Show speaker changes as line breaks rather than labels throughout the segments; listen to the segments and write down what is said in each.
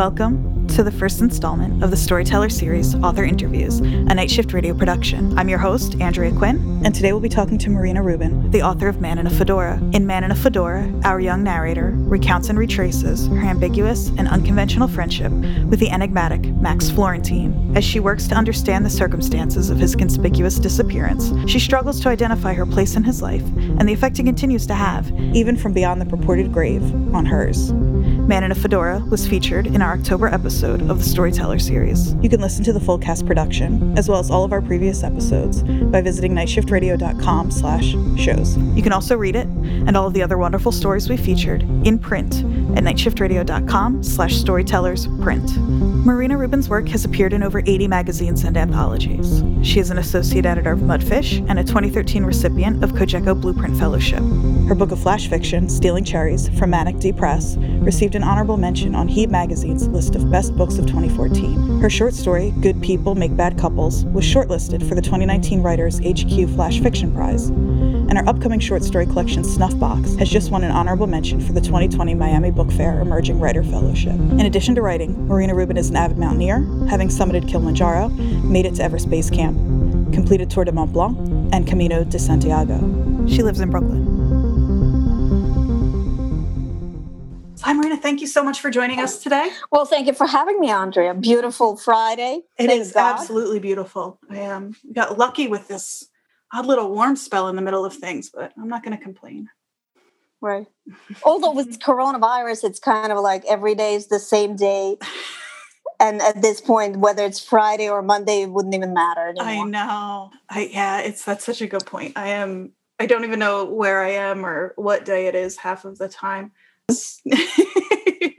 Welcome to the first installment of the Storyteller series, Author Interviews, a Night Shift radio production. I'm your host, Andrea Quinn, and today we'll be talking to Marina Rubin, the author of Man in a Fedora. In Man in a Fedora, our young narrator recounts and retraces her ambiguous and unconventional friendship with the enigmatic Max Florentine. As she works to understand the circumstances of his conspicuous disappearance, she struggles to identify her place in his life and the effect he continues to have, even from beyond the purported grave, on hers. Man in a Fedora was featured in our October episode of the Storyteller series. You can listen to the full cast production, as well as all of our previous episodes, by visiting nightshiftradio.com slash shows. You can also read it and all of the other wonderful stories we featured in print at nightshiftradio.com slash storytellers print. Marina Rubin's work has appeared in over 80 magazines and anthologies. She is an associate editor of Mudfish and a 2013 recipient of COJECO Blueprint Fellowship. Her book of flash fiction, Stealing Cherries, from Manic D Press, received an honorable mention on Heeb Magazine's list of best books of 2014. Her short story, Good People Make Bad Couples, was shortlisted for the 2019 Writers HQ Flash Fiction Prize. And her upcoming short story collection, Snuffbox, has just won an honorable mention for the 2020 Miami Book Fair Emerging Writer Fellowship. In addition to writing, Marina Rubin is an avid mountaineer, having summited Kilimanjaro, made it to Everest Base Camp, completed Tour de Mont Blanc, and Camino de Santiago. She lives in Brooklyn. Hi, Marina. Thank you so much for joining us today.
Well, thank you for having me, Andrea. Beautiful Friday.
It
Thank
is
God.
absolutely beautiful. I um, got lucky with this odd little warm spell in the middle of things, but I'm not going to complain.
Right. Although with coronavirus, it's kind of like every day is the same day. And at this point, whether it's Friday or Monday, it wouldn't even matter
I know. I yeah, it's that's such a good point. I am. I don't even know where I am or what day it is half of the time.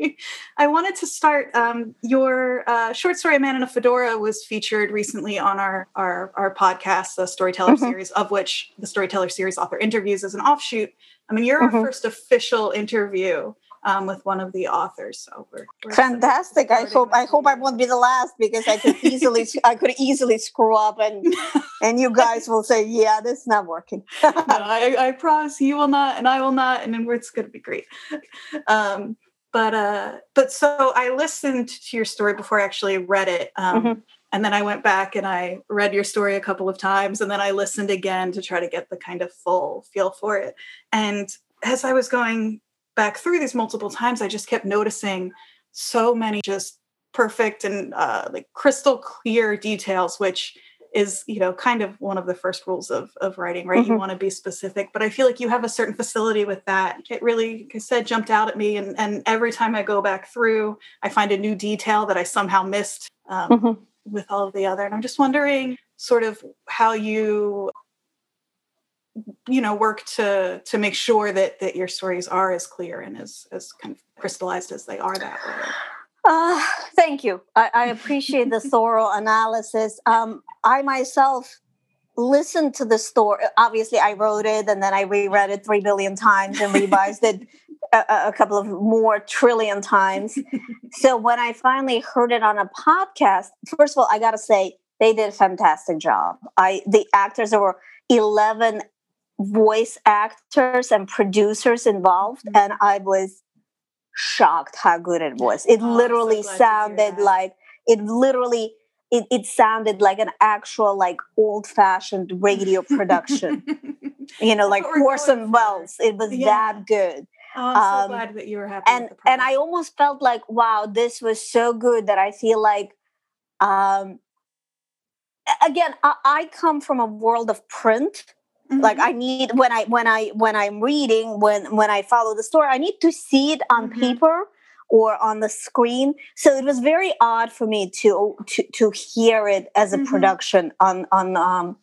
I wanted to start. Um, your uh, short story A "Man in a Fedora" was featured recently on our our, our podcast, the Storyteller
Mhm.
series, of which the Storyteller series author interviews is an offshoot. I mean, you're
Mhm.
our first official interview um, with one of the authors, so we're, we're
Fantastic. I hope I hope I won't be the last because I could easily I could easily screw up and and you guys will say, yeah, this is not working.
no, I, I promise you will not, and I will not, and then it's going to be great. Um, but uh, but so I listened to your story before I actually read it, um,
Mhm.
and then I went back and I read your story a couple of times, and then I listened again to try to get the kind of full feel for it. And as I was going back through these multiple times, I just kept noticing so many just perfect and uh, like crystal clear details, which is you know kind of one of the first rules of of writing right you
Mhm.
want to be specific but i feel like you have a certain facility with that it really like i said jumped out at me and and every time i go back through i find a new detail that i somehow missed um,
Mhm.
with all of the other and i'm just wondering sort of how you you know work to to make sure that that your stories are as clear and as as kind of crystallized as they are that way
Uh, thank you. I, I appreciate the thorough analysis. Um, I myself listened to the story. Obviously, I wrote it and then I reread it three billion times and revised it a, a- couple of more trillion times. so when I finally heard it on a podcast, first of all, I got to say they did a fantastic job. I the actors there were eleven voice actors and producers involved,
Mhm.
and I was shocked how good it was. It
Oh, so
literally
hear
sounded like it literally it, it sounded like an actual like old fashioned radio production. you know, like Orson. Welles. It was
Yeah.
that good.
oh, i'm so
Um,
glad that you were happy
And and I almost felt like, wow, this was so good that I feel like um again, I, I come from a world of print like
Mhm.
i need when i when i when i'm reading when when i follow the story i need to see it on
Mhm.
paper or on the screen so it was very odd for me to to to hear it as a
Mhm.
production on on um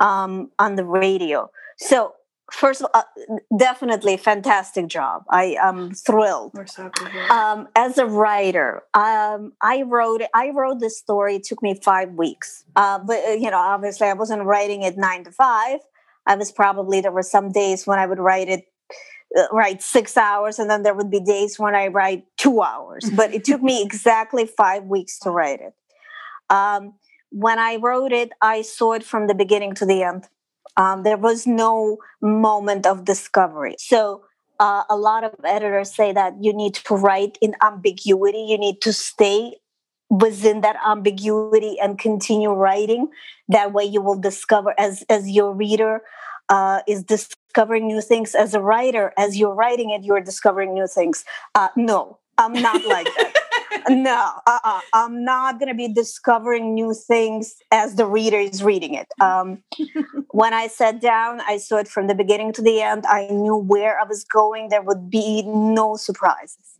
um on the radio so first of all uh, definitely fantastic job i am thrilled
so
um, as a writer, um, I wrote I wrote this story. It took me five weeks, uh, but uh, you know, obviously, I wasn't writing it nine to five. I was probably there were some days when I would write it uh, write six hours, and then there would be days when I write two hours. But it took me exactly five weeks to write it. Um, when I wrote it, I saw it from the beginning to the end. Um, there was no moment of discovery. So uh, a lot of editors say that you need to write in ambiguity. You need to stay within that ambiguity and continue writing. That way, you will discover as as your reader uh, is discovering new things. As a writer, as you're writing it, you're discovering new things. Uh, no, I'm not like that. no, uh-uh. I'm not going to be discovering new things as the reader is reading it. Um, when I sat down, I saw it from the beginning to the end. I knew where I was going. There would be no surprises.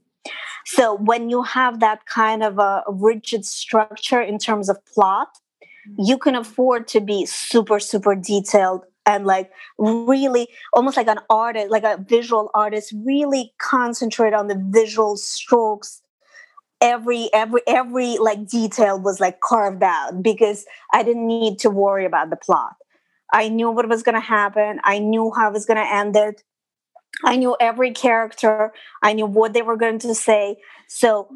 So when you have that kind of a rigid structure in terms of plot, mm-hmm. you can afford to be super, super detailed and like really almost like an artist, like a visual artist, really concentrate on the visual strokes. Every every every like detail was like carved out because i didn't need to worry about the plot. I knew what was going to happen. I knew how it was going to end it i knew every character i knew what they were going to say so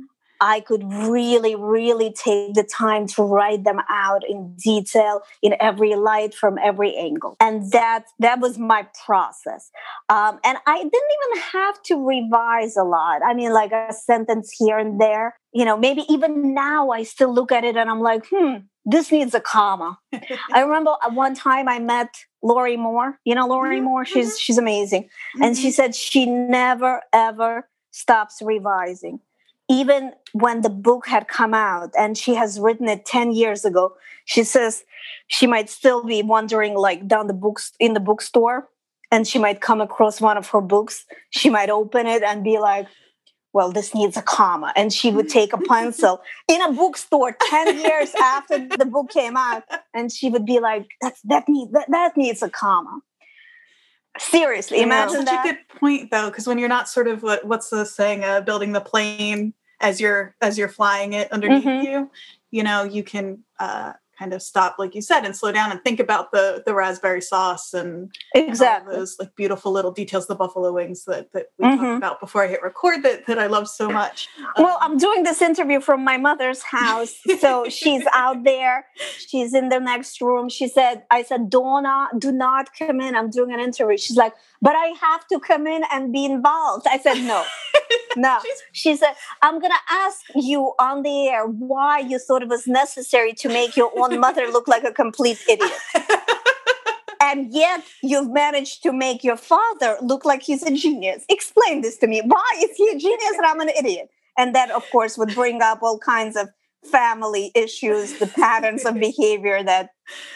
I could really, really take the time to write them out in detail, in every light, from every angle, and that that was my process. Um, and I didn't even have to revise a lot. I mean, like a sentence here and there. You know, maybe even now I still look at it and I'm like, hmm, this needs a comma. I remember one time I met Lorrie Moore. You know Lorrie mm-hmm. Moore? She's mm-hmm. she's amazing. Mm-hmm. And she mm-hmm. said she never ever stops revising even when the book had come out and she has written it 10 years ago she says she might still be wandering like down the books in the bookstore and she might come across one of her books she might open it and be like well this needs a comma and she would take a pencil in a bookstore 10 years after the book came out and she would be like that's that needs that, that needs a comma seriously imagine
such
that.
a good point though because when you're not sort of what, what's the saying uh, building the plane as you're as you're flying it underneath mm-hmm. you you know you can uh, kind of stop like you said and slow down and think about the the raspberry sauce and
exactly.
and those like beautiful little details the buffalo wings that that we mm-hmm. talked about before i hit record that that i love so much.
Well um, i'm doing this interview from my mother's house so she's out there. She's in the next room. She said i said donna do not come in. I'm doing an interview. She's like but i have to come in and be involved. I said no no she said i'm gonna ask you on the air why you thought it was necessary to make your own mother look like a complete idiot. and yet you've managed to make your father look like he's a genius. Explain this to me. Why is he a genius and I'm an idiot? And that, of course, would bring up all kinds of family issues, the patterns of behavior that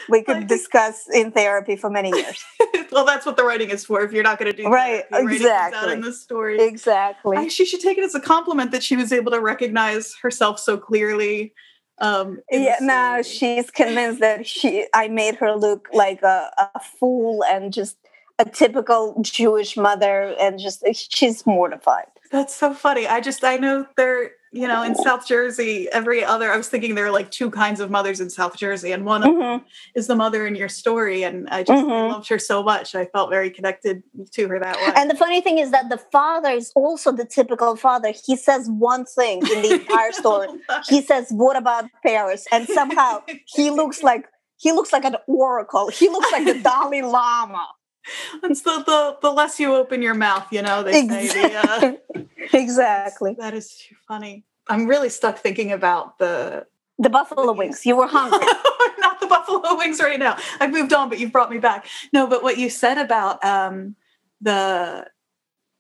we could discuss in therapy for many years.
well, that's what the writing is for. If you're not going to do
right, therapy, exactly
in the story,
exactly.
she should take it as a compliment that she was able to recognize herself so clearly
um, yeah, now she's convinced that she I made her look like a, a fool and just a typical Jewish mother, and just she's mortified.
That's so funny. I just I know there you know, in South Jersey, every other, I was thinking there are like two kinds of mothers in South Jersey, and one mm-hmm. is the mother in your story. And I just mm-hmm. loved her so much. I felt very connected to her that way.
And the funny thing is that the father is also the typical father. He says one thing in the entire story. he says, What about Paris? And somehow he looks like he looks like an oracle. He looks like the Dalai Lama.
It's the, the the less you open your mouth, you know. They exactly. say the, uh,
exactly.
That is too funny. I'm really stuck thinking about the
the buffalo wings. You were hungry.
Not the buffalo wings right now. I've moved on, but you've brought me back. No, but what you said about um, the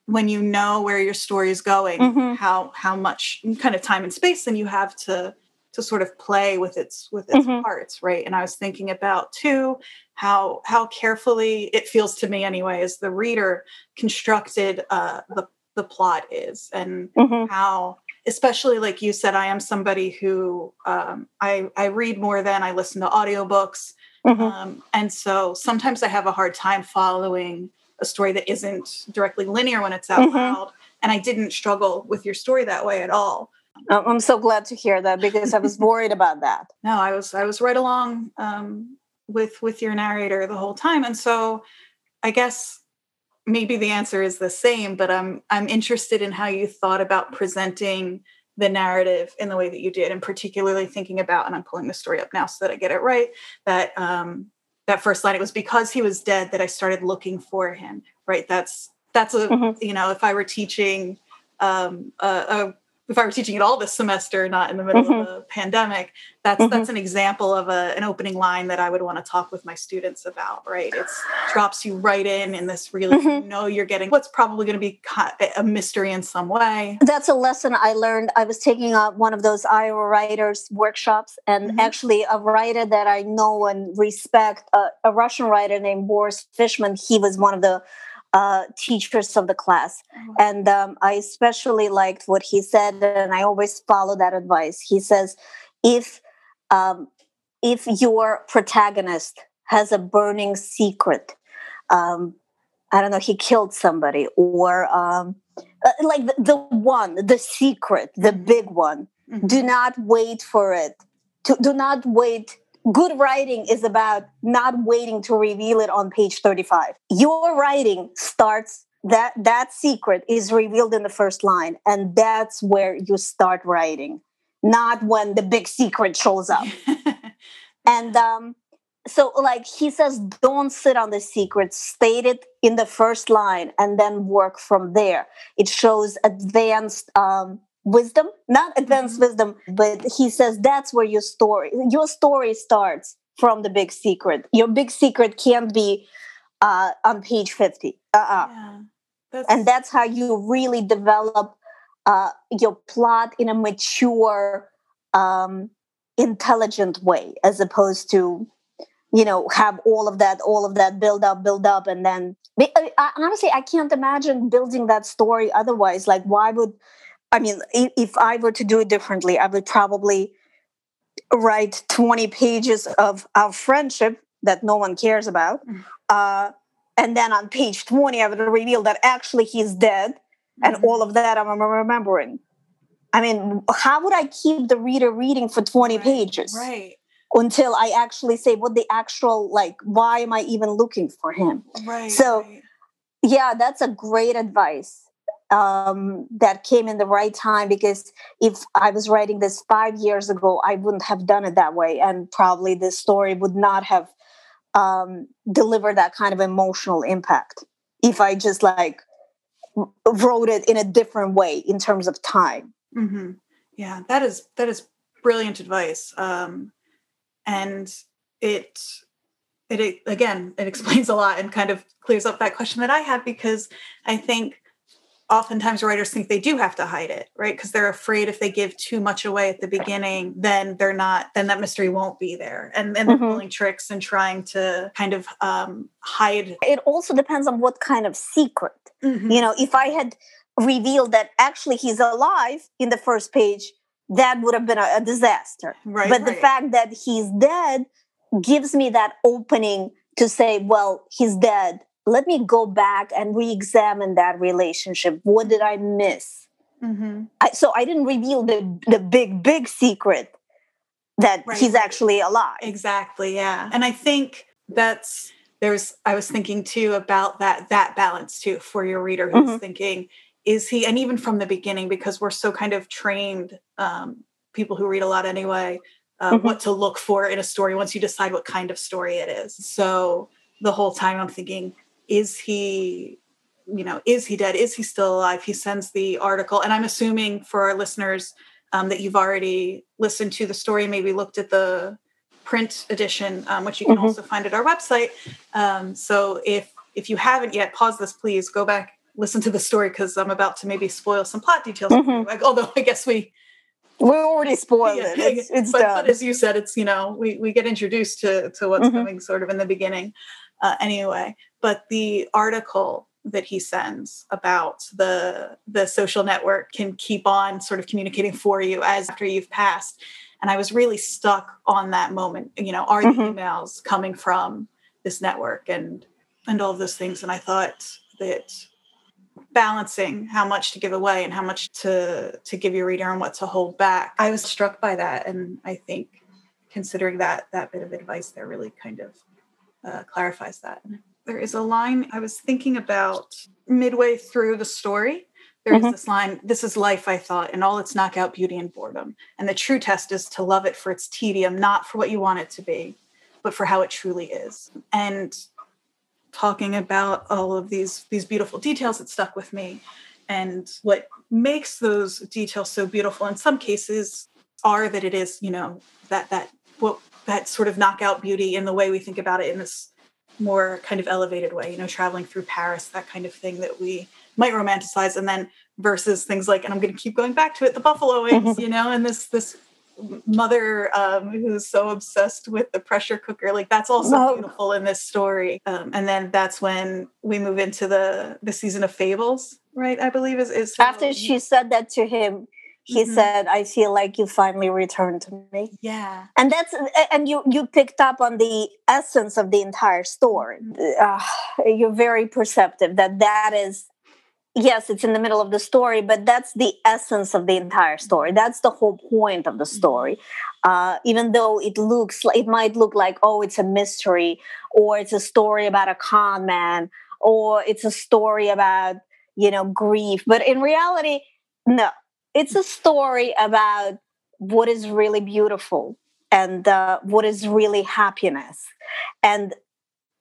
when you know where your story is going, mm-hmm. how how much kind of time and space then you have to to sort of play with its with its mm-hmm. parts, right? And I was thinking about too how how carefully it feels to me anyway as the reader constructed uh, the the plot is and mm-hmm. how especially like you said i am somebody who um, I, I read more than i listen to audiobooks mm-hmm. um, and so sometimes i have a hard time following a story that isn't directly linear when it's out mm-hmm. loud and i didn't struggle with your story that way at all
i'm so glad to hear that because i was worried about that
no i was i was right along um, with with your narrator the whole time and so i guess maybe the answer is the same, but I'm I'm interested in how you thought about presenting the narrative in the way that you did, and particularly thinking about, and I'm pulling the story up now so that I get it right, that um, that first line, it was because he was dead that I started looking for him, right? That's that's a mm-hmm. you know if i were teaching um, a, a if I were teaching it all this semester, not in the middle mm-hmm. of a pandemic, that's mm-hmm. that's an example of a, an opening line that I would want to talk with my students about. Right, it drops you right in in this really mm-hmm. you know you're getting what's probably going to be a mystery in some way.
That's a lesson I learned. I was taking a, one of those Iowa writers workshops, and mm-hmm. actually a writer that I know and respect, uh, a Russian writer named Boris Fishman. He was one of the uh, teachers of the class. Oh, and um, I especially liked what he said, and I always follow that advice. He says, if um, if your protagonist has a burning secret, um, I don't know, he killed somebody, or um, uh, like the, the, one, the secret, the mm-hmm. big one, mm-hmm. do not wait for it. To, do not wait good writing is about not waiting to reveal it on page 35 your writing starts that that secret is revealed in the first line and that's where you start writing not when the big secret shows up. And um so like he says don't sit on the secret state it in the first line and then work from there. It shows advanced um wisdom, not advanced mm-hmm. wisdom, but he says that's where your story, your story starts from the big secret. Your big secret can't be uh, on page 50. Uh-uh. Yeah, that's... And that's how you really develop uh, your plot in a mature, um, intelligent way, as opposed to, you know, have all of that, all of that build up, build up, and then. I, honestly, I can't imagine building that story otherwise. Like, why would I mean, if I were to do it differently, I would probably write 20 pages of our friendship that no one cares about. Mm. Uh, and then on page 20, I would reveal that actually he's dead and mm-hmm. all of that I'm remembering. I mean, how would I keep the reader reading for 20
right,
pages?
Right.
Until I actually say what the actual, like, why am I even looking for him?
Right.
So,
right.
yeah, that's a great advice um, that came in the right time because if I was writing this five years ago, I wouldn't have done it that way. And probably this story would not have um, delivered that kind of emotional impact if I just like wrote it in a different way in terms of time.
Mm-hmm. Yeah, that is that is brilliant advice. Um, and it, it again it explains a lot and kind of clears up that question that I have because I think oftentimes writers think they do have to hide it right because they're afraid if they give too much away at the beginning then they're not then that mystery won't be there and then they're mm-hmm. pulling tricks and trying to kind of um, hide
it also depends on what kind of secret mm-hmm. you know if i had revealed that actually he's alive in the first page that would have been a, a disaster
right
but
right.
the fact that he's dead gives me that opening to say well he's dead let me go back and re-examine that relationship what did i miss mm-hmm. I, so i didn't reveal the the big big secret that right. he's actually alive
exactly yeah and i think that's there's i was thinking too about that that balance too for your reader who's mm-hmm. thinking is he and even from the beginning because we're so kind of trained um, people who read a lot anyway uh, mm-hmm. what to look for in a story once you decide what kind of story it is so the whole time i'm thinking is he you know is he dead? Is he still alive? He sends the article. And i'm assuming for our listeners um, that you've already listened to the story maybe looked at the print edition um, which you can mm-hmm. also find at our website. Um, so if if you haven't yet pause this please. Go back listen to the story because i'm about to maybe spoil some plot details mm-hmm. like, although i guess we
we already spoiled yeah, it. It's, it's
but, but, as you said it's you know we, we get introduced to to what's mm-hmm. coming sort of in the beginning uh, anyway but the article that he sends about the the social network can keep on sort of communicating for you as after you've passed. And i was really stuck on that moment you know are mm-hmm. the emails coming from this network and and all of those things? And i thought that balancing how much to give away and how much to to give your reader and what to hold back i was struck by that. And i think considering that that bit of advice there really kind of uh, clarifies that there is a line I was thinking about midway through the story. There's mm-hmm. this line, this is life, I thought, and all its knockout beauty and boredom. And the true test is to love it for its tedium, not for what you want it to be, but for how it truly is. And talking about all of these these beautiful details that stuck with me and what makes those details so beautiful in some cases are that it is you know that that what that sort of knockout beauty in the way we think about it in this more kind of elevated way you know traveling through paris that kind of thing that we might romanticize and then versus things like and i'm going to keep going back to it the buffalo wings you know and this this mother um, who's so obsessed with the pressure cooker like that's also beautiful in this story. Um, and then that's when we move into the the season of fables right i believe is, is
after she said that to him he mm-hmm. said i feel like you finally returned to me
yeah
and that's and you you picked up on the essence of the entire story uh, you're very perceptive that that is yes, it's in the middle of the story, but that's the essence of the entire story. That's the whole point of the mm-hmm. story. Uh, even though it looks, it might look like, oh, it's a mystery, or it's a story about a con man, or it's a story about you know grief. But in reality, no, it's a story about what is really beautiful and uh, what is really happiness, and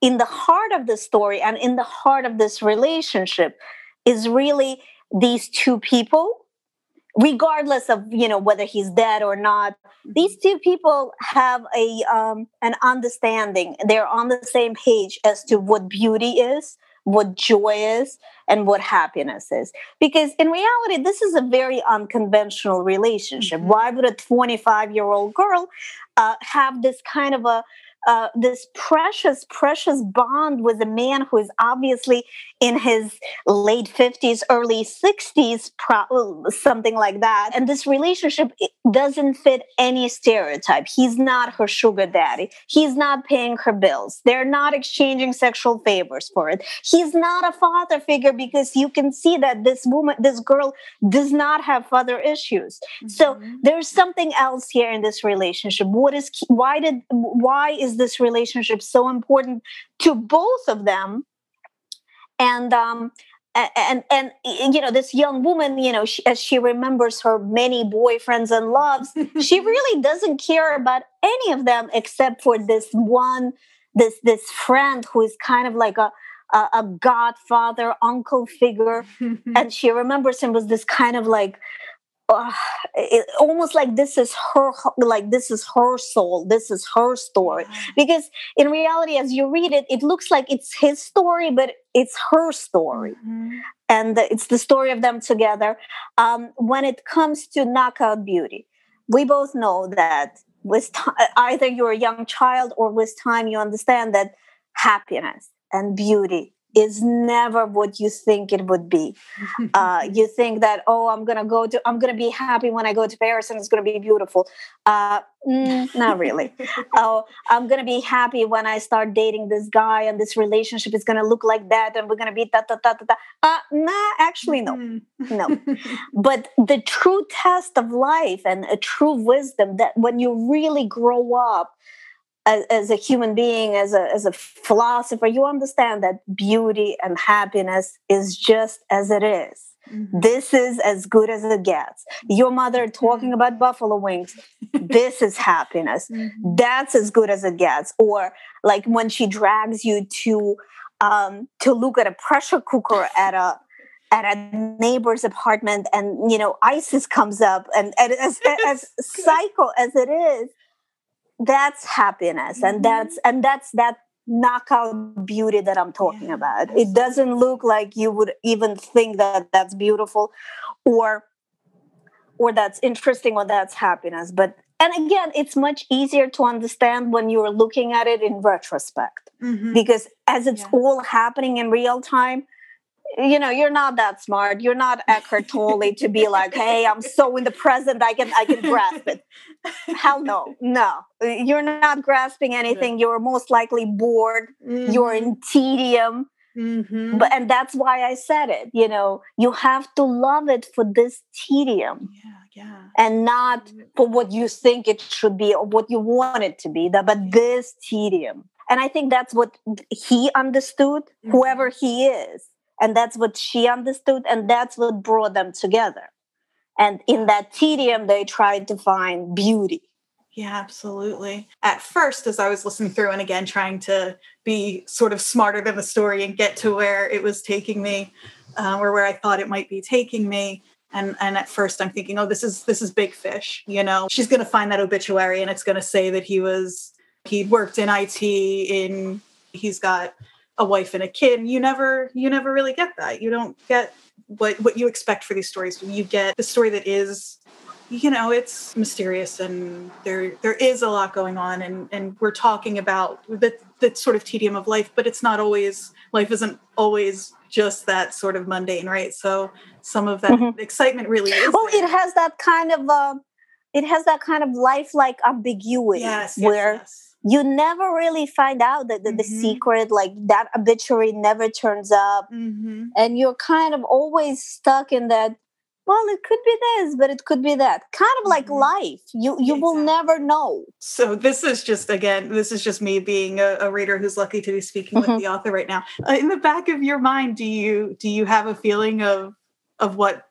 in the heart of the story and in the heart of this relationship is really these two people regardless of you know whether he's dead or not these mm-hmm. two people have a um, an understanding. They're on the same page as to what beauty is what joy is and what happiness is because in reality this is a very unconventional relationship mm-hmm. why would a 25 year old girl uh, have this kind of a uh, this precious, precious bond with a man who is obviously in his late 50s, early 60s, pro- something like that. And this relationship doesn't fit any stereotype. He's not her sugar daddy. He's not paying her bills. They're not exchanging sexual favors for it. He's not a father figure because you can see that this woman, this girl does not have father issues. Mm-hmm. So there's something else here in this relationship. What is, why did, why is this relationship so important to both of them? And um and and you know this young woman you know she, as she remembers her many boyfriends and loves she really doesn't care about any of them except for this one this this friend who is kind of like a a, a godfather uncle figure. And she remembers him as this kind of like uh, it, almost like this is her like this is her soul this is her story. Because in reality as you read it it looks like it's his story but it's her story. Mm-hmm. and it's the story of them together. Um, when it comes to knockout beauty we both know that with t- either you're a young child or with time you understand that happiness and beauty is never what you think it would be. Uh, you think that, oh, I'm gonna go to, I'm gonna be happy when I go to Paris and it's gonna be beautiful. Uh, mm, not really. oh, I'm gonna be happy when I start dating this guy and this relationship is gonna look like that and we're gonna be da da da da da. Uh, nah, actually, no, no. But the true test of life and a true wisdom that when you really grow up as, as, a human being, as a, as a philosopher, you understand that beauty and happiness is just as it is. Mm-hmm. This is as good as it gets. Your mother talking mm-hmm. about buffalo wings, this is happiness. Mm-hmm. That's as good as it gets. Or like when she drags you to um, to look at a pressure cooker at a at a neighbor's apartment, and you know ISIS comes up, and, and as, as psycho as it is, that's happiness mm-hmm. and that's and that's that knockout beauty that i'm talking yeah. about it doesn't look like you would even think that that's beautiful or or that's interesting or that's happiness but and again it's much easier to understand when you're looking at it in retrospect mm-hmm. because as it's yeah. all happening in real time you know you're not that smart. You're not Eckhart Tolle to be like hey I'm so in the present I can I can grasp it. Hell no no. You're not grasping anything. You're most likely bored. Mm-hmm. you're in tedium. Mm-hmm. but and that's why I said it you know you have to love it for this tedium
yeah yeah.
and not for what you think it should be or what you want it to be that but this tedium. And I think that's what he understood mm-hmm. whoever he is and that's what she understood, and that's what brought them together. And in that tedium, they tried to find beauty.
Yeah, absolutely. At first, as I was listening through and again trying to be sort of smarter than the story and get to where it was taking me, uh, or where I thought it might be taking me, and and at first I'm thinking, oh, this is this is big fish. You know, she's going to find that obituary and it's going to say that he was he worked in IT in he's got a wife and a kid. You never you never really get that. You don't get what what you expect for these stories. You get the story that is you know it's mysterious and there there is a lot going on and and we're talking about the the sort of tedium of life but it's not always life isn't always just that sort of mundane right so some of that mm-hmm. excitement really is
well there. it has that kind of uh, it has that kind of lifelike ambiguity
yes,
yes where
yes.
You never really find out that the, mm-hmm. the, secret like that obituary never turns up
mm-hmm.
and you're kind of always stuck in that well it could be this but it could be that kind of like mm-hmm. life you you exactly. will never know
so this is just again this is just me being a, a reader who's lucky to be speaking mm-hmm. with the author right now uh, in the back of your mind do you do you have a feeling of of what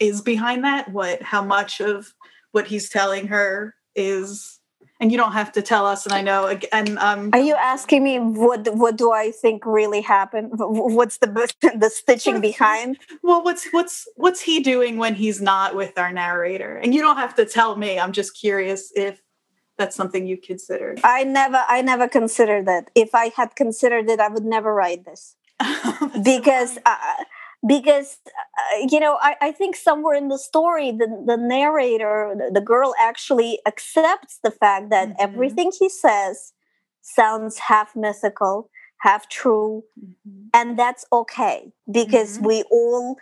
is behind that what how much of what he's telling her is and you don't have to tell us. And I know, and um,
are you asking me what what do I think really happened? What's the the stitching behind?
Well, what's what's what's he doing when he's not with our narrator? And you don't have to tell me. I'm just curious if that's something you considered.
I never I never considered that. If I had considered it, I would never write this because. So uh, because uh, you know I, I, think somewhere in the story the, the narrator the, the girl actually accepts the fact that mm-hmm. everything he says sounds half mythical half true mm-hmm. and that's okay because mm-hmm. we all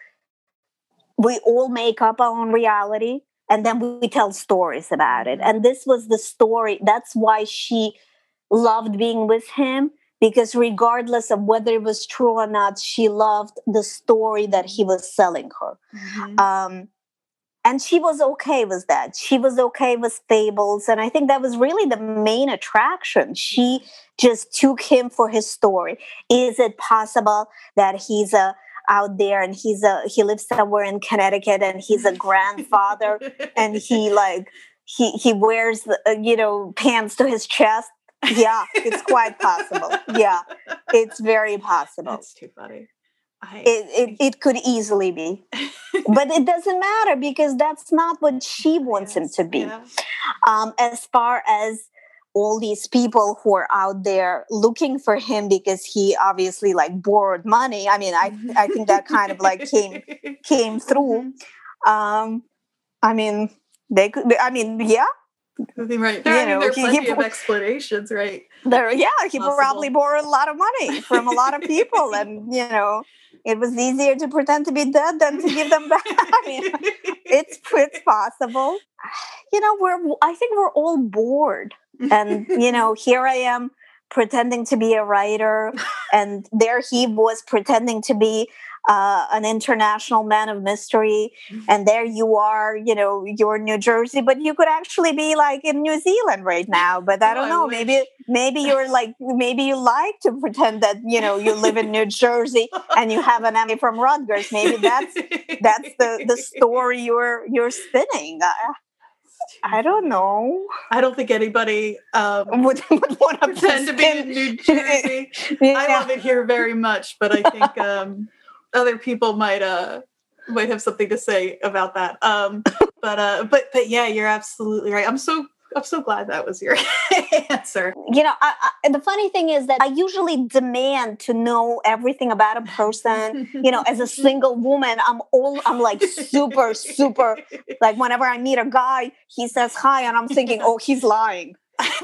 we all make up our own reality and then we tell stories about it mm-hmm. and this was the story that's why she loved being with him because regardless of whether it was true or not, she loved the story that he was selling her. Mm-hmm. Um, and she was okay with that. She was okay with fables. And I think that was really the main attraction. She just took him for his story. Is it possible that he's a out there and he's a he lives somewhere in Connecticut and he's a grandfather and he like he he wears the, uh, you know pants to his chest yeah, it's quite possible. Yeah, it's very possible.
That's too funny.
I, it, it, it could easily be. but it doesn't matter because that's not what she wants yes, him to be. Yeah. Um, as far as all these people who are out there looking for him because he obviously like borrowed money. I mean, I I think that kind of like came came through. Mm-hmm. Um, I mean, they could. I mean, yeah,
Right. There, you I mean, know, there are plenty he, of explanations, right?
There, yeah, he Possible. probably borrowed a lot of money from a lot of people, and you know, it was easier to pretend to be dead than to give them back. I mean, it's it's possible. You know, we're I think we're all bored, and you know, here I am pretending to be a writer, and there he was pretending to be uh, an international man of mystery, mm-hmm. and there you are, you know, you're in New Jersey, but you could actually be like in New Zealand right now. But I don't oh, know, I maybe maybe you're like maybe you like to pretend that you know you live in New Jersey and you have an Emmy from Rutgers. Maybe that's that's the the story you're you're spinning. Uh, I don't know.
I don't think anybody um, would, would want to pretend to be in New Jersey. yeah. I love it here very much, but I think um, other people might uh might have something to say about that. Um, but uh, but but yeah, you're absolutely right. I'm so I'm so glad that was your answer.
You know, I, I, the funny thing is that I usually demand to know everything about a person. you know, as a single woman, I'm all I'm like super super like whenever I meet a guy, he says hi, and I'm thinking, oh, he's lying.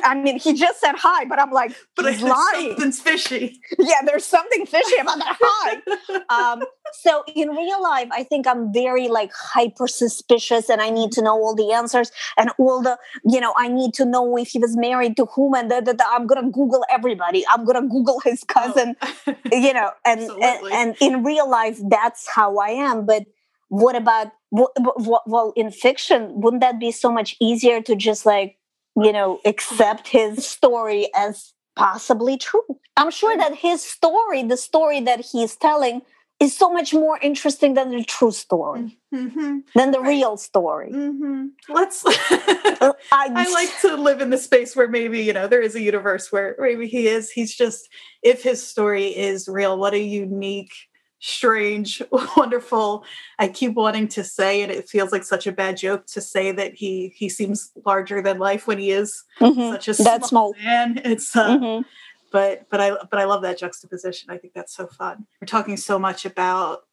I mean, he just said hi, but I'm like, but he's lying.
Something's fishy.
Yeah, there's something fishy about that hi. um, so in real life, I think I'm very like hyper suspicious, and I need to know all the answers and all the, you know, I need to know if he was married to whom, and the, the, the, I'm gonna Google everybody. I'm gonna Google his oh. cousin, oh. you know, and, and and in real life, that's how I am. But what about well, in fiction, wouldn't that be so much easier to just like you know, accept his story as possibly true. I'm sure that his story, the story that he's telling, is so much more interesting than the true story,
Mm-hmm.
than the real story.
Mm-hmm. Let's.
I,
I like to live in the space where maybe you know there is a universe where maybe he is. He's just if his story is real. What a unique, strange, wonderful. I keep wanting to say, and it feels like such a bad joke to say that he he seems larger than life when he is
Mhm.
such a small
small.
man. It's uh,
Mhm.
but but I but I love that juxtaposition. I think that's so fun. We're talking so much about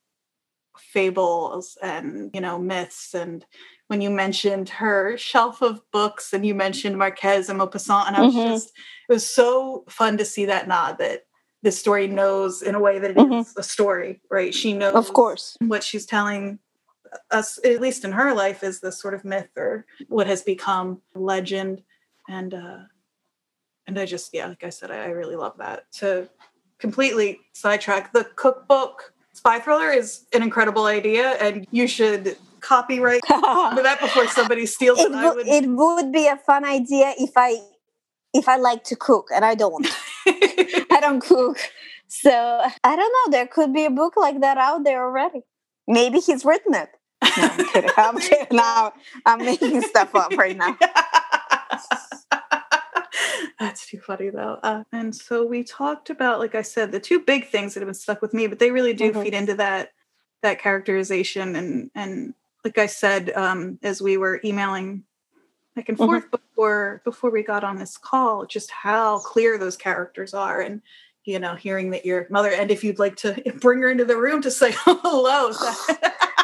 fables and you know myths and when you mentioned her shelf of books and you mentioned Marquez and Maupassant and I was
Mhm.
just it was so fun to see that nod that this story knows in a way that it is
Mhm.
a story, right? She knows
Of course.
what she's telling us, at least in her life, is this sort of myth or what has become legend. And uh, and I just yeah, like I said, I, I really love that. To completely sidetrack the cookbook spy thriller is an incredible idea, and you should copyright that before somebody steals it.
it,
I
would, it would be a fun idea if I if I like to cook and I don't. Don't cook. So I don't know. There could be a book like that out there already. Maybe he's written it. No, I'm kidding. I'm kidding. Now I'm making stuff up right now.
That's too funny though. Uh, and so we talked about, like I said, the two big things that have been stuck with me, but they really do
Mhm.
feed into that that characterization and and like I said, um, as we were emailing back and
Mhm.
forth before before we got on this call, just how clear those characters are and you know, hearing that your mother and if you'd like to bring her into the room to say hello.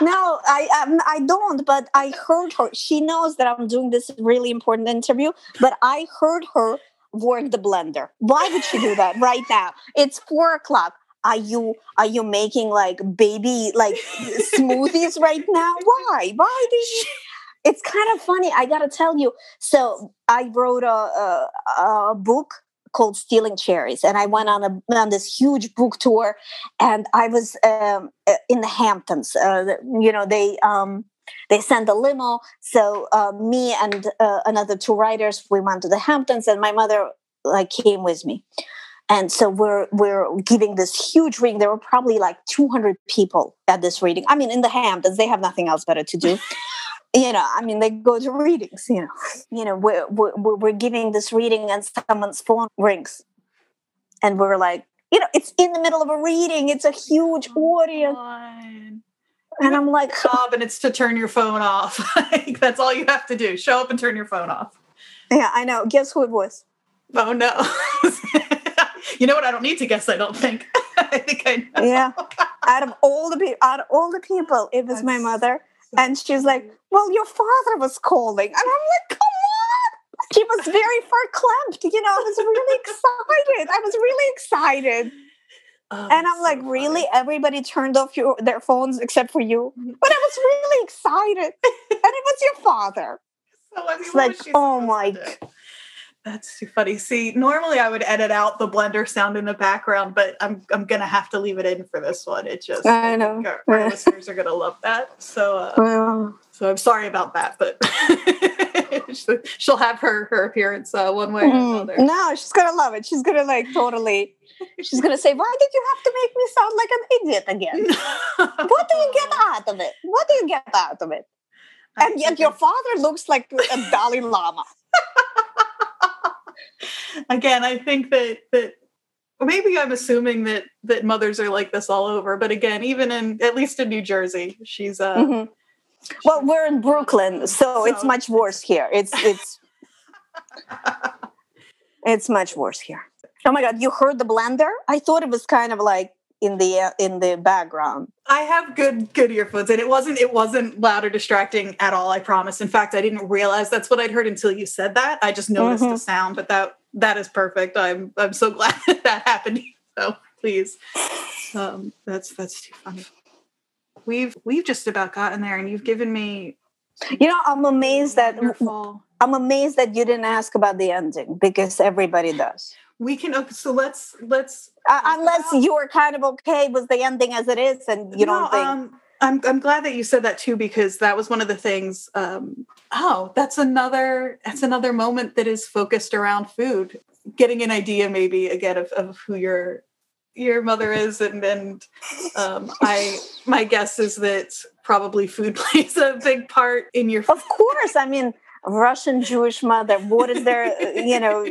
No, I um, I don't. But I heard her. She knows that I'm doing this really important interview. But I heard her work the blender. Why would she do that right now? It's four o'clock. Are you are you making like baby like smoothies right now? Why? Why did you? It's kind of funny. I gotta tell you. So I wrote a, a, a book called Stealing Cherries, and I went on a on this huge book tour, and I was um, in the Hamptons. Uh, you know, they um, they sent a limo. So uh, me and uh, another two writers, we went to the Hamptons, and my mother like came with me. And so we're we're giving this huge reading. There were probably like 200 people at this reading. I mean, in the Hamptons, they have nothing else better to do. You know, I mean, they go to readings. You know, you know, we're we're, we're giving this reading, and someone's phone rings, and we're like, you know, it's in the middle of a reading. It's a huge oh audience,
Fine.
and I'm like,
job and it's to turn your phone off. like, that's all you have to do. Show up and turn your phone off.
yeah, I know. Guess who it was?
Oh no. you know what? I don't need to guess, I don't think. I think I know.
Yeah, out of all the people, out of all the people, it was my mother. And she's like, Well, your father was calling. And I'm like, Come on. She was very far clamped. You know, I was really excited. I was really excited.
Oh,
And I'm
so
like,
funny.
Really? Everybody turned off your, their phones except for you? But I was really excited. And it was your father.
So,
It's like, oh my?
That's too funny. See, normally I would edit out the blender sound in the background, but I'm I'm gonna have to leave it in for this one. It just
I know.
Our, our listeners are gonna love that. So uh,
Well,
so I'm sorry about that, but she'll have her her appearance uh, one way or
mm,
another.
no, she's going to love it. She's going to like totally, she's going to say, Why did you have to make me sound like an idiot again? What do you get out of it? What do you get out of it? And yet your father looks like a Dalai Lama.
Again i think that that maybe i'm assuming that that mothers are like this all over but again even in at least in new jersey she's uh
Mhm. Well, we're in Brooklyn, so it's much worse here. It's it's it's much worse here. Oh my god, you heard the blender? I thought it was kind of like in the uh, in the background.
i have good good earphones and it wasn't it wasn't loud or distracting at all i promise in fact i didn't realize that's what i'd heard until you said that i just noticed the
Mhm.
sound but that that is perfect i'm i'm so glad that that happened so please um that's that's too funny we've we've just about gotten there and you've given me
You know, I'm amazed that
wonderful
I'm amazed that you didn't ask about the ending because everybody does.
We can okay, so let's let's
Uh, unless you are kind of okay with the ending as it is, and you don't
No,
think.
um, I'm I'm glad that you said that too because that was one of the things. Um, oh, that's another that's another moment that is focused around food. Getting an idea, maybe again of, of who your your mother is, and and um, I my guess is that probably food plays a big part in your.
Of course, I mean. Russian Jewish mother. What is there? You know,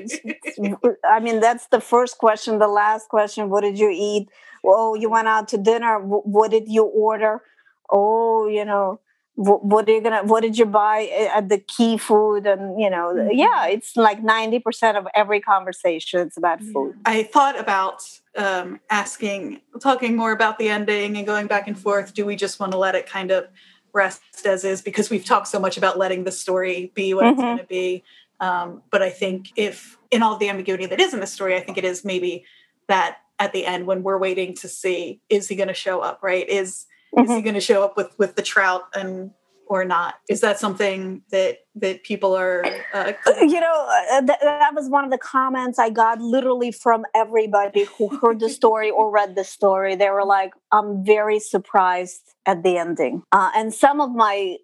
I mean, that's the first question. The last question: What did you eat? Oh, you went out to dinner. What did you order? Oh, you know, what are you gonna what did you buy at the key food and you know mm-hmm. yeah it's like 90% of every conversation it's about food
i thought about um, asking talking more about the ending and going back and forth do we just want to let it kind of rest as is because we've talked so much about letting the story be what mm-hmm. it's going to be um, but i think if in all the ambiguity that is in the story i think it is maybe that at the end when we're waiting to see is he going to show up right is mm-hmm. is he mm-hmm. going to show up with with the trout and or not? Is that something that that people are uh,
you know uh, th- that was one of the comments i got literally from everybody who heard the story or read the story. They were like i'm very surprised at the ending. Uh, and some of my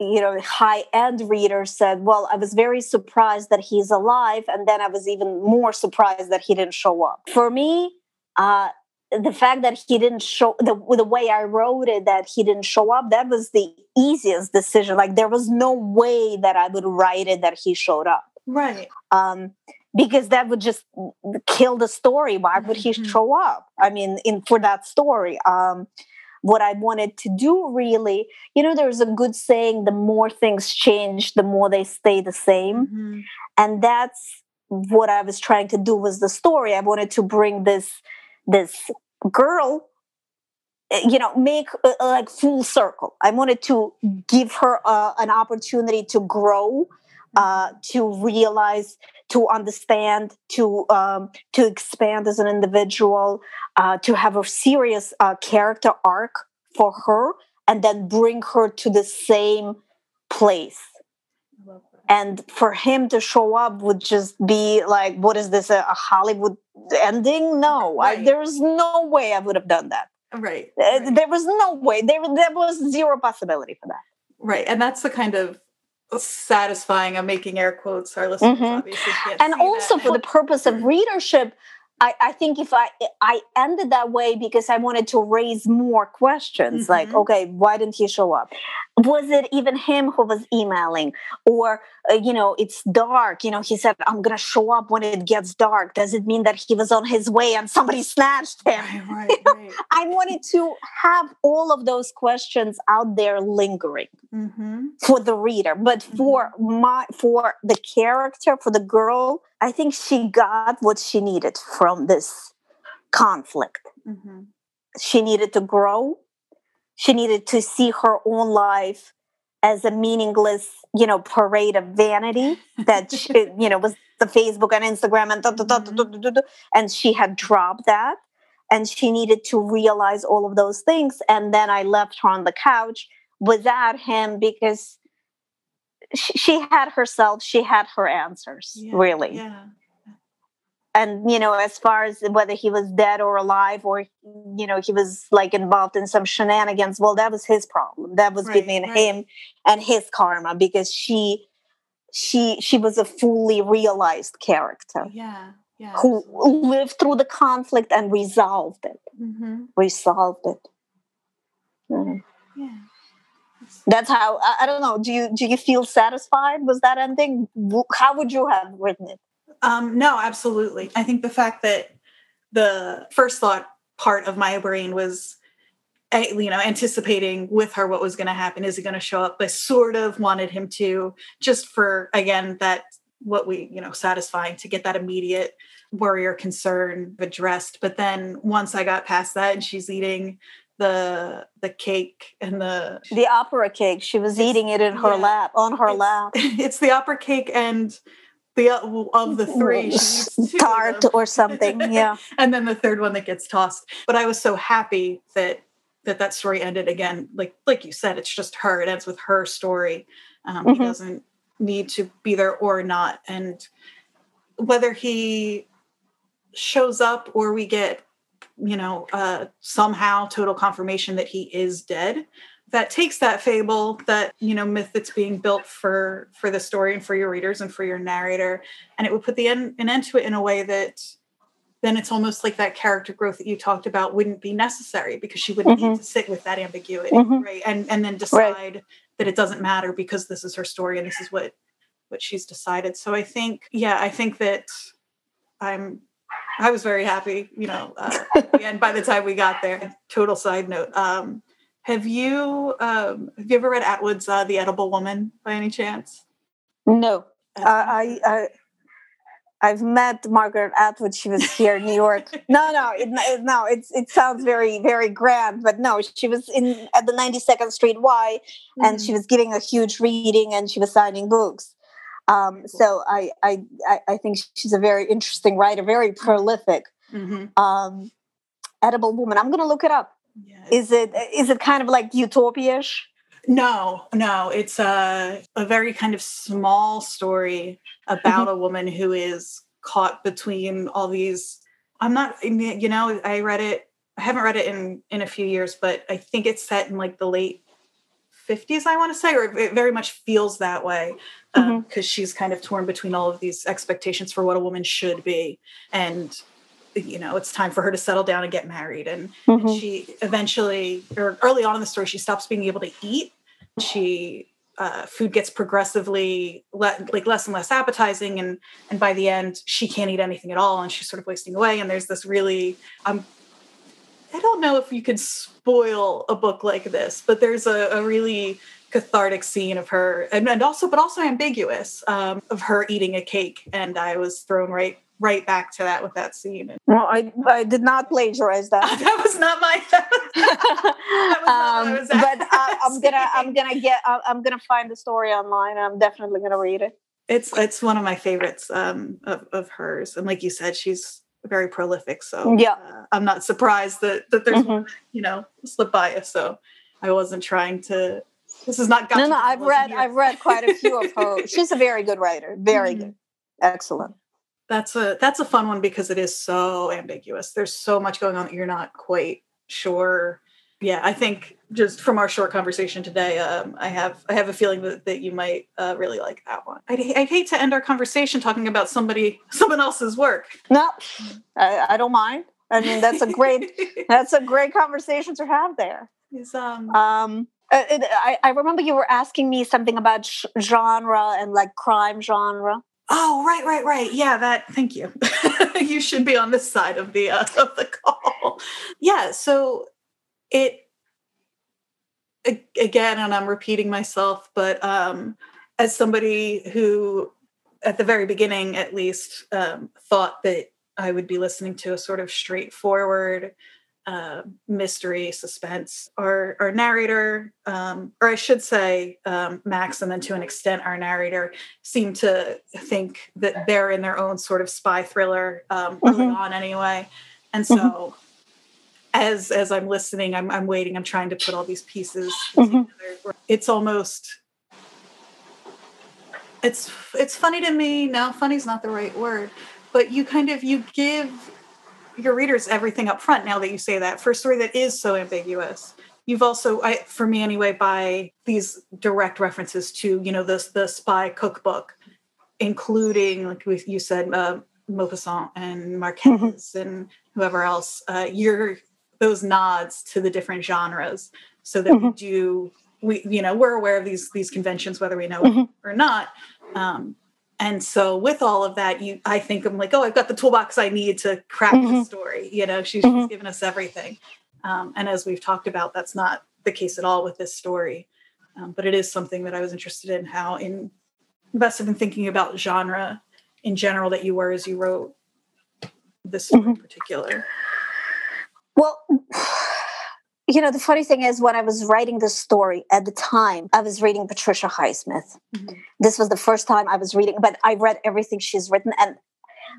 you know high end readers said well i was very surprised that he's alive and then i was even more surprised that he didn't show up. For me uh, the fact that he didn't show the, the way I wrote it that he didn't show up that was the easiest decision. Like there was no way that I would write it that he showed up.
Right.
Um because that would just kill the story. Why would he mm-hmm. show up? I mean in for that story. Um what I wanted to do really you know there's a good saying the more things change the more they stay the same. Mm-hmm. and that's what I was trying to do was the story. I wanted to bring this this girl eh, you know make uh, like full circle. I wanted to give her uh, an opportunity to grow uh, to realize to understand to um, to expand as an individual uh, to have a serious uh, character arc for her and then bring her to the same place and for him to show up would just be like what is this a, a hollywood ending no right. I, there's no way i would have done that
right,
uh, right. there was no way there, there was zero possibility for that
right and that's the kind of satisfying i'm making air quotes our listeners mm-hmm. obviously can't
and also that. for the purpose of readership I, I think if I I ended that way because I wanted to raise more questions, mm-hmm. like, okay, why didn't he show up? Was it even him who was emailing, or uh, you know, it's dark? You know, he said, "I'm gonna show up when it gets dark." Does it mean that he was on his way and somebody snatched him? Right, right, right. I wanted to have all of those questions out there lingering mm-hmm. for the reader, but for mm-hmm. my for the character, for the girl I think she got what she needed from this conflict. Mm-hmm. She needed to grow. She needed to see her own life as a meaningless, you know, parade of vanity that she, you know was the Facebook and Instagram and da, da, da, mm-hmm. and she had dropped that and she needed to realize all of those things and then I left her on the couch without him because she, had herself she had her answers yeah, really yeah and you know as far as whether he was dead or alive or you know he was like involved in some shenanigans well that was his problem. That was right, between right. him and his karma because she she she was a fully realized character
yeah yeah
who lived through the conflict and resolved it. Mm-hmm. resolved it. Mm. yeah. That's how I, I, don't know do you do you feel satisfied? Was that ending? How would you have written it
um no absolutely. I think the fact that the first thought part of my brain was eh, you know anticipating with her what was going to happen. Is he going to show up? I sort of wanted him to just for again that what we you know satisfying to get that immediate worry or concern addressed. But then once i got past that and she's eating the the cake and the
the opera cake. She was eating it in her yeah, lap on her lap.
It's the opera cake and the of the three
tart or something. Yeah,
and then the third one that gets tossed. But I was so happy that that that story ended again. Like like you said, it's just her. It ends with her story. Um, mm-hmm. He doesn't need to be there or not, and whether he shows up or we get you know, uh, somehow total confirmation that he is dead. That takes that fable, that you know, myth that's being built for for the story and for your readers and for your narrator, and it would put the end, an end to it in a way that then it's almost like that character growth that you talked about wouldn't be necessary because she wouldn't
Mhm.
need to sit with that ambiguity,
Mhm.
right? And and then decide that it doesn't matter because this is her story and this is what what she's decided. So I think, yeah, I think that I'm I was very happy, you know, uh, and by the time we got there. Total side note. Um, have you um, have you ever read Atwood's uh, The Edible Woman by any chance?
No, uh, I, I I've met Margaret Atwood. She was here in New York. No, no, it, it- no. It's it sounds very very grand, but no, she was in at the Ninety Second Street Y, and she was giving a huge reading, and she was signing books. Um, so I, I I I think she's a very interesting writer, very prolific.
hmm
Um, Edible woman. I'm gonna look it up.
Yeah.
Is it is it kind of like utopia-ish?
No, no, it's a a very kind of small story about mm-hmm. a woman who is caught between all these. I'm not, you know, I read it. I haven't read it in in a few years, but I think it's set in like the late 50s. I want to say, or it very much feels that way um, mm-hmm. because she's kind of torn between all of these expectations for what a woman should be, and you know, it's time for her to settle down and get married, and and
Mhm.
she eventually or early on in the story she stops being able to eat. She uh, food gets progressively le- like less and less appetizing. And and by the end she can't eat anything at all. And she's sort of wasting away. And there's this really um i don't know if you could spoil a book like this but there's a, a really cathartic scene of her. And, and also but also ambiguous um, of her eating a cake. And i was thrown right right back to that with that scene
Well, I I did not plagiarize that.
that was not my not what I
um, but I, I'm gonna I'm gonna get I- I'm gonna find the story online. I'm definitely gonna read it.
It's it's one of my favorites um, of of hers, and like you said, she's very prolific. So
Yeah.
uh, I'm not surprised that that there's
Mhm.
you know slip by us. So I wasn't trying to. This is not.
No, no, I've read
here.
I've read quite a few of her. She's a very good writer. Very
Mhm.
good, excellent.
That's a that's a fun one because it is so ambiguous. There's so much going on that you're not quite sure. Yeah, I think just from our short conversation today, um, I have I have a feeling that, that you might uh, really like that one. I'd, I'd hate to end our conversation talking about somebody someone else's work.
No, I, I don't mind. I mean, that's a great that's a great conversation to have there.
Is, um,
Um, uh, I, I remember you were asking me something about sh- genre and like crime genre.
Oh, right, right, right. Yeah, that. Thank you. you should be on this side of the uh, of the call. Yeah. So it again, and I'm repeating myself, but um, as somebody who, at the very beginning, at least, um, thought that I would be listening to a sort of straightforward uh, mystery suspense. Our our narrator, um, or I should say, um, Max, and then to an extent, our narrator seem to think that they're in their own sort of spy thriller um, early
Mhm.
on, anyway. And so, as as I'm listening, I'm I'm waiting. I'm trying to put all these pieces
Mhm.
together. It's almost. It's it's funny to me. No, funny's not the right word, but you kind of you give your readers everything up front now that you say that for a story that is so ambiguous you've also I, for me anyway by these direct references to you know this the spy cookbook including like we, you said uh, maupassant and marquez and whoever else uh, you're those nods to the different genres so that we
Mhm.
do we you know we're aware of these these conventions whether we know
Mhm.
it or not um, and so with all of that you i think i'm like oh i've got the toolbox i need to crack the
Mhm.
story you know she's,
Mhm.
she's given us everything um, and as we've talked about that's not the case at all with this story um, but it is something that i was interested in how in invested in thinking about genre in general that you were as you wrote this story in particular
Well, you know, the funny thing is, when I was writing this story at the time, I was reading Patricia Highsmith.
Mhm.
This was the first time I was reading, but I read everything she's written. And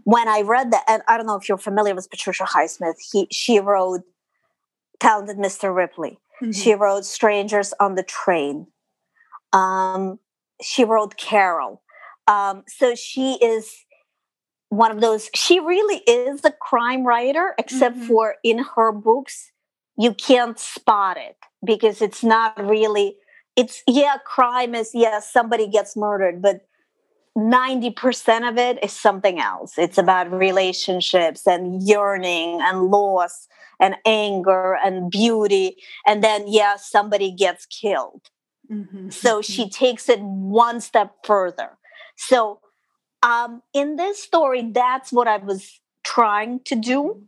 when I read that, and I don't know if you're familiar with Patricia Highsmith, he, she wrote Talented Mr. Ripley. She wrote Strangers on the Train. Um, she wrote Carol. Um, so she is one of those, she really is a crime writer, except
Mhm.
for in her books, you can't spot it because it's not really, it's, yeah, crime is, yeah, somebody gets murdered, but 90% of it is something else. It's about relationships and yearning and loss and anger and beauty. And then, yeah, somebody gets killed. Mm-hmm. So she mm-hmm. takes it one step further. So, um, in this story, that's what I was trying to do.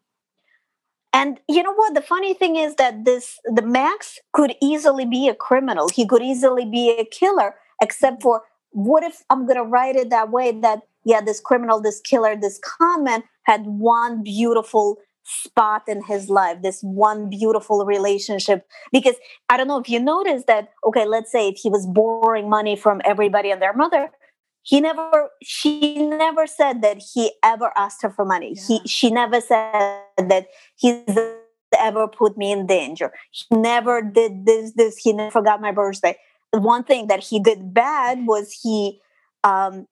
And you know what? The funny thing is that this the Max could easily be a criminal. He could easily be a killer, except for what if I'm to write it that way that, yeah, this criminal, this killer, this comment had one beautiful spot in his life, this one beautiful relationship. Because I don't know if you noticed that, okay, let's say if he was borrowing money from everybody and their mother, he never she never said that he ever asked her for money. Yeah. he she never said that he's ever put me in danger. He never did this this. He never forgot my birthday. One thing that he did bad was he um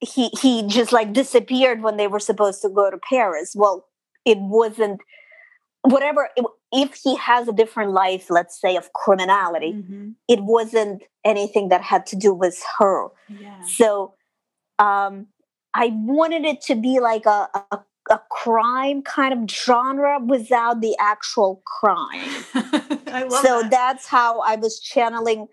he he just like disappeared when they were supposed to go to paris. Well it wasn't whatever if he has a different life let's say of criminality mm-hmm. it wasn't anything that had to do with her yeah. so um i wanted it to be like a, a a crime kind of genre without the actual crime. I love so
that.
that's how I was channeling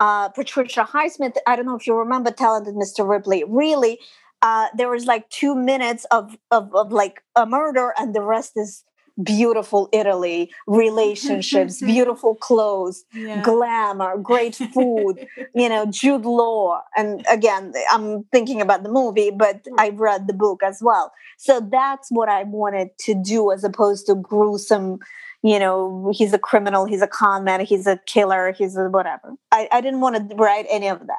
uh, Patricia Highsmith, I don't know if you remember Talented Mr. Ripley. Really, uh, there was like two minutes of, of, of like a murder, and the rest is beautiful Italy, relationships, beautiful clothes, yeah. glamour, great food, you know, Jude Law. And again, I'm thinking about the movie, but I've read the book as well. So that's what I wanted to do as opposed to gruesome you know, he's a criminal, he's a con man, he's a killer, he's a whatever. I, I didn't want to write any of that.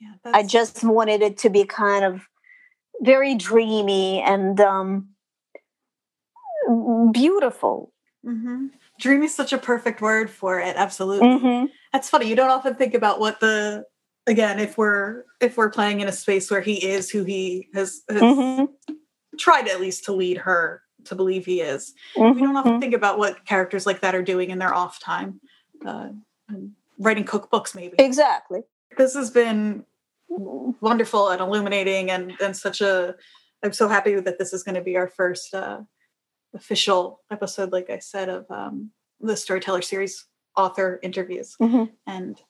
Yeah, I just wanted it to be kind of very dreamy and um, beautiful.
Mm-hmm. Dreamy is such a perfect word for it. Absolutely. Mm-hmm. That's funny. You don't often think about what the again if we're if we're playing in a space where he is who he has, has mm-hmm. tried at least to lead her to believe he is. Mm-hmm. We don't often mm-hmm. think about what characters like that are doing in their off time, uh, writing cookbooks, maybe.
Exactly.
This has been wonderful and illuminating, and and such a. I'm so happy that this is going to be our first uh, official episode, like I said, of um, the storyteller series author interviews, mm-hmm. and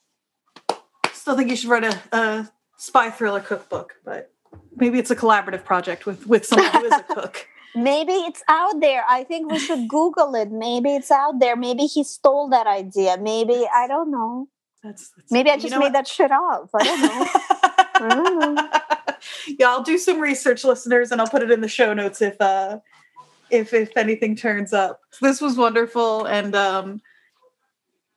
still think you should write a, a spy thriller cookbook, but maybe it's a collaborative project with with someone who is a cook.
Maybe it's out there. I think we should Google it. Maybe it's out there. Maybe he stole that idea. Maybe I don't know. That's, that's maybe I just you know made what? that shit up. I don't know. I don't
know. yeah, I'll do some research, listeners, and I'll put it in the show notes if uh if if anything turns up. This was wonderful, and um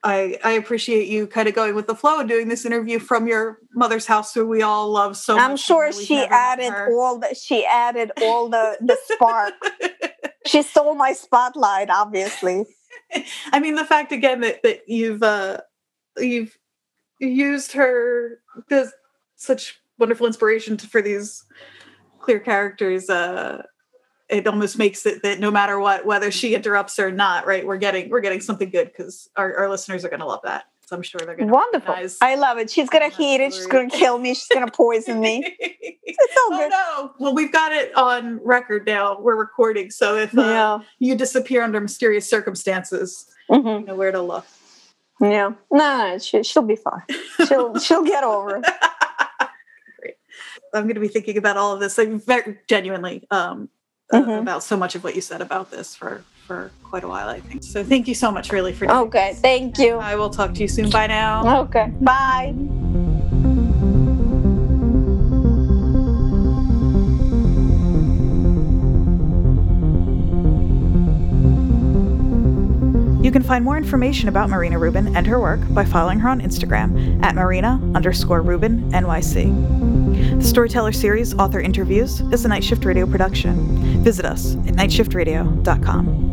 I, I appreciate you kind of going with the flow and doing this interview from your mother's house, who we all love so
I'm
much.
I'm sure she added all the she added all the the spark. she stole my spotlight, obviously.
I mean, the fact again that that you've uh, you've used her as such wonderful inspiration to, for these clear characters. Uh, it almost makes it that no matter what, whether she interrupts or not, right, we're getting we're getting something good because our, our listeners are going to love that. So I'm sure they're going to
wonderful. I love it. She's going to heat it. She's going to kill me. She's going to poison me. It's
all oh, good. no! Well, we've got it on record now. We're recording, so if uh, yeah. you disappear under mysterious circumstances, mm-hmm. you know where to look.
Yeah, no, no she, she'll be fine. She'll she'll get over it.
I'm going to be thinking about all of this. I'm very genuinely um, mm-hmm. about so much of what you said about this for for quite a while, I think. So thank you so much, really, for.
Okay, this. thank you.
I will talk to you soon. Bye now.
Okay, bye.
You can find more information about Marina Rubin and her work by following her on Instagram at Marina underscore Rubin NYC. The Storyteller series, Author Interviews, is a Night Shift Radio production. Visit us at nightshiftradio.com.